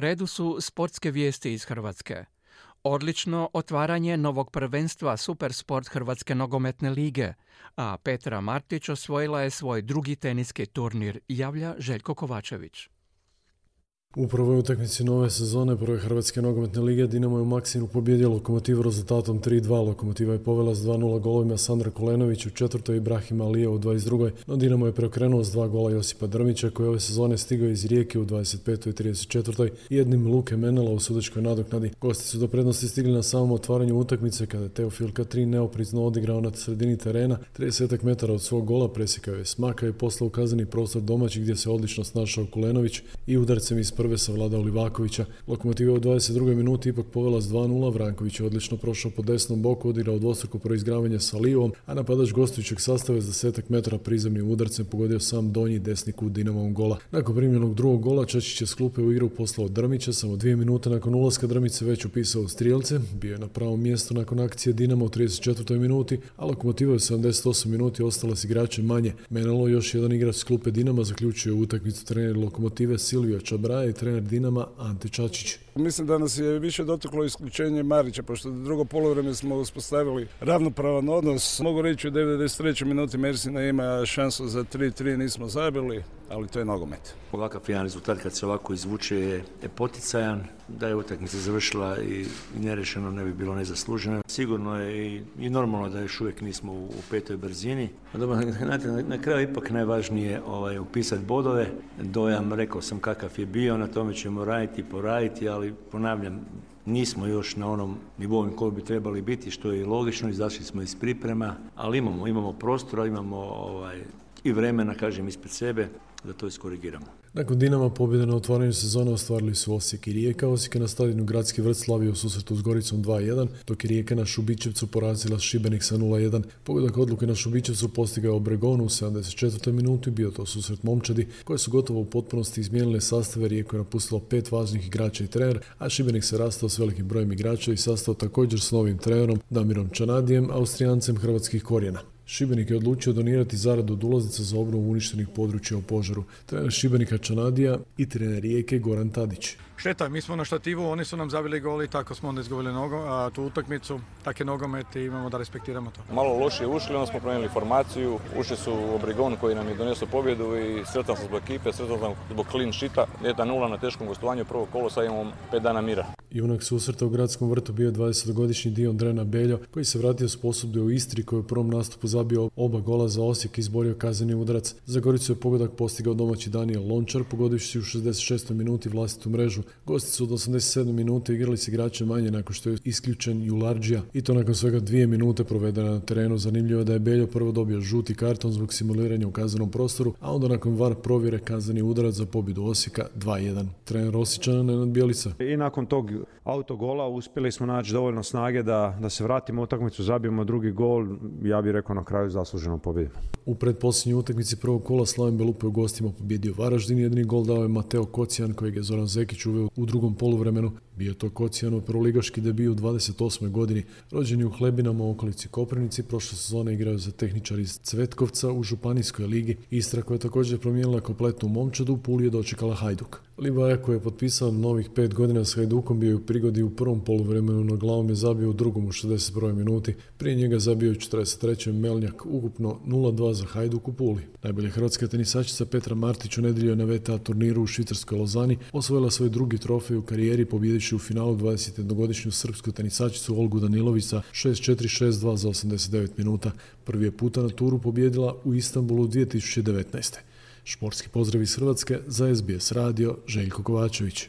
redu su sportske vijesti iz Hrvatske. Odlično otvaranje novog prvenstva Supersport Hrvatske nogometne lige, a Petra Martić osvojila je svoj drugi teniski turnir, javlja Željko Kovačević. U prvoj utakmici nove sezone prve Hrvatske nogometne lige Dinamo je u Maksinu pobjedio Lokomotivu rezultatom 3-2. Lokomotiva je povela s 2-0 golovima Sandra Kolenović u četvrtoj Ibrahim Alija u 22. No Dinamo je preokrenuo s dva gola Josipa Drmića koji ove sezone stigao iz Rijeke u 25. i 34. jednim Luke Menela u sudačkoj nadoknadi. Gosti su do prednosti stigli na samom otvaranju utakmice kada je Teofil Katrin neoprizno odigrao na sredini terena 30 metara od svog gola presjekao je smaka i poslao ukazani prostor domaći gdje se odlično snašao Kulenović i udarcem iz prve savladao Livakovića. Lokomotiva u 22. minuti ipak povela s 2-0, Vranković je odlično prošao po desnom boku, odigrao dvostruko proizgravanje sa Livom, a napadač gostujućeg sastava s desetak metara prizemnim udarcem pogodio sam donji desni kut Dinamovom gola. Nakon primljenog drugog gola Čačić je sklupe u igru poslao Drmića, samo dvije minute nakon ulaska Drmice već upisao strijelce, bio je na pravom mjestu nakon akcije Dinamo u 34. minuti, a Lokomotiva u 78 minuti ostala s igračem manje. Menalo još jedan igrač s klupe Dinama zaključuje utakmicu trener Lokomotive Silvio Čabraja trener Dinama Ante Čačić. Mislim da nas je više dotaklo isključenje Marića, pošto drugo polovreme smo uspostavili ravnopravan odnos. Mogu reći u 93. minuti Mersina ima šansu za 3-3, nismo zabili, ali to je nogomet. Ovakav jedan rezultat kad se ovako izvuče je poticajan, da je utakmica završila i nerešeno ne bi bilo nezasluženo. Sigurno je i, normalno da još uvijek nismo u, petoj brzini. Dobro, na, na kraju ipak najvažnije ovaj, upisati bodove. Dojam, rekao sam kakav je bio, na tome ćemo raditi i poraditi, ali ponavljam, nismo još na onom nivou koji bi trebali biti, što je i logično, izašli smo iz priprema, ali imamo, imamo prostora, imamo ovaj, i vremena, kažem, ispred sebe da to iskorigiramo. Nakon Dinama pobjede na otvaranju sezone ostvarili su Osijek i Rijeka. Osijek je na stadionu Gradski vrt slavio u susretu s Goricom 2-1, dok je Rijeka na Šubićevcu porazila Šibenik sa 0-1. Pogodak odluke na Šubićevcu postigao Obregonu u 74. minuti, bio to susret momčadi, koje su gotovo u potpunosti izmijenile sastave. Rijeko je napustilo pet važnih igrača i trener, a Šibenik se rastao s velikim brojem igrača i sastao također s novim trenerom Damirom Čanadijem, austrijancem hrvatskih korijena. Šibenik je odlučio donirati zaradu od ulaznica za obnovu uništenih područja u požaru. Trener Šibenika Čanadija i trener Rijeke Goran Tadić. Šteta, mi smo na štativu, oni su nam zabili goli, tako smo onda izgubili nogo, a tu utakmicu, tak nogomet i imamo da respektiramo to. Malo lošije ušli, onda smo promijenili formaciju, ušli su u Obrigon koji nam je donesao pobjedu i sretan sam zbog ekipe, sretan sam zbog clean šita, 1-0 na teškom gostovanju, prvo kolo, sad imamo 5 dana mira. Junak susreta u gradskom vrtu bio 20-godišnji Dion Drena Beljo, koji se vratio s posudbe u Istri, koji u prvom nastupu zabio oba gola za Osijek i izborio kazani udarac. Za Goricu je pogodak postigao domaći Daniel Lončar, pogodivši u 66. minuti vlastitu mrežu. Gosti su od 87. minute igrali s igračem manje nakon što je isključen Jularđija i to nakon svega dvije minute provedena na terenu. Zanimljivo je da je Beljo prvo dobio žuti karton zbog simuliranja u kaznenom prostoru, a onda nakon var provjere kazani udarac za pobjedu Osijeka 2-1. Trener Osjećana Nenad Bjelica. I nakon tog autogola uspjeli smo naći dovoljno snage da, da se vratimo u utakmicu, zabijemo drugi gol, ja bih rekao na kraju zasluženo pobjedimo. U predposljednjoj utakmici prvog kola Slaven Belupe u gostima pobjedio Varaždin, jedini gol dao je Mateo Kocijan kojeg je Zoran Zekić uveo u drugom poluvremenu. Bio to Kocijan u prvoligaški debi u 28. godini. Rođeni u Hlebinama u okolici Koprivnici, prošle sezone igrao za tehničar iz Cvetkovca u Županijskoj ligi. Istra koja je također promijenila kompletnu momčadu, Puli je dočekala Hajduk. Livaja koji je potpisao novih pet godina s Hajdukom bio u prigodi u prvom poluvremenu na glavom je zabio u drugom u 61. minuti. Prije njega zabio u 43. Melnjak, ukupno 0-2 za Hajduk u Puli. Najbolja hrvatska tenisačica Petra Martić u nedjelju je na VTA turniru u Švicarskoj Lozani osvojila svoj drugi trofej u karijeri pobjedići u finalu 21-godišnju srpsku tenisačicu Olgu Danilovića 6-4-6-2 za 89 minuta. Prvi je puta na turu pobjedila u Istanbulu 2019. Športski pozdrav iz Hrvatske za SBS radio Željko Kovačević.